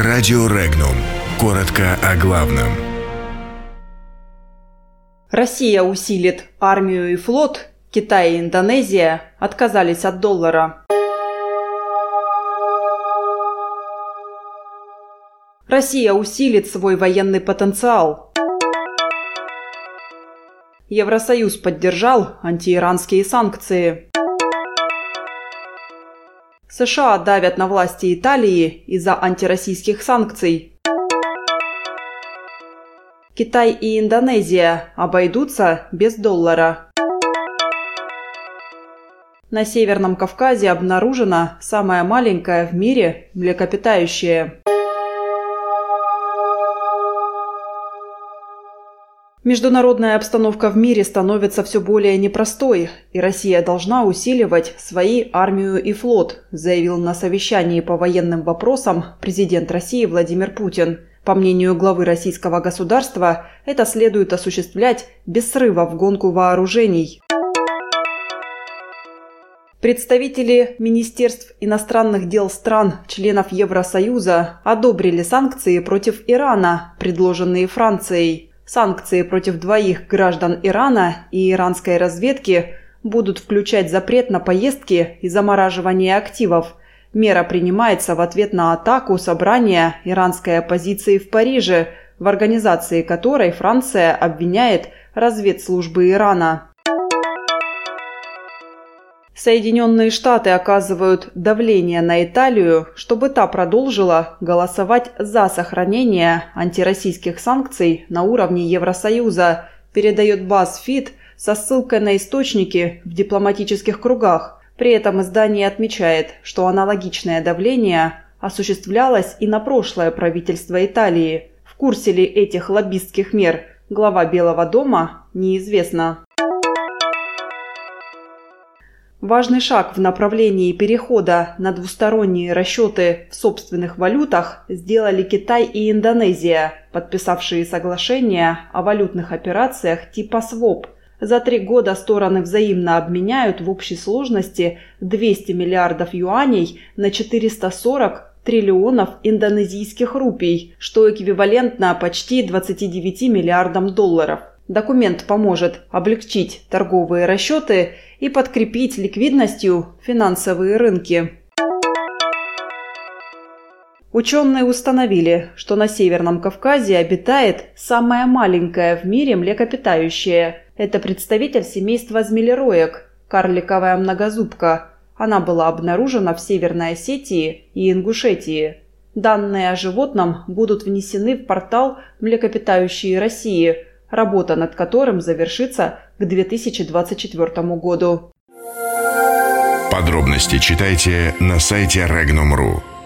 Радио Регнум. Коротко о главном. Россия усилит армию и флот. Китай и Индонезия отказались от доллара. Россия усилит свой военный потенциал. Евросоюз поддержал антииранские санкции. США давят на власти Италии из-за антироссийских санкций. Китай и Индонезия обойдутся без доллара. На Северном Кавказе обнаружена самая маленькая в мире млекопитающее. Международная обстановка в мире становится все более непростой, и Россия должна усиливать свои армию и флот, заявил на совещании по военным вопросам президент России Владимир Путин. По мнению главы российского государства, это следует осуществлять без срыва в гонку вооружений. Представители Министерств иностранных дел стран, членов Евросоюза, одобрили санкции против Ирана, предложенные Францией. Санкции против двоих граждан Ирана и иранской разведки будут включать запрет на поездки и замораживание активов. Мера принимается в ответ на атаку собрания иранской оппозиции в Париже, в организации которой Франция обвиняет разведслужбы Ирана. Соединенные Штаты оказывают давление на Италию, чтобы та продолжила голосовать за сохранение антироссийских санкций на уровне Евросоюза, передает BuzzFeed со ссылкой на источники в дипломатических кругах. При этом издание отмечает, что аналогичное давление осуществлялось и на прошлое правительство Италии. В курсе ли этих лоббистских мер глава Белого дома неизвестно. Важный шаг в направлении перехода на двусторонние расчеты в собственных валютах сделали Китай и Индонезия, подписавшие соглашение о валютных операциях типа СВОП. За три года стороны взаимно обменяют в общей сложности 200 миллиардов юаней на 440 триллионов индонезийских рупий, что эквивалентно почти 29 миллиардам долларов. Документ поможет облегчить торговые расчеты и подкрепить ликвидностью финансовые рынки. Ученые установили, что на Северном Кавказе обитает самая маленькая в мире млекопитающее. Это представитель семейства змелероек – карликовая многозубка. Она была обнаружена в Северной Осетии и Ингушетии. Данные о животном будут внесены в портал «Млекопитающие России», работа над которым завершится к 2024 году. Подробности читайте на сайте Regnum.ru.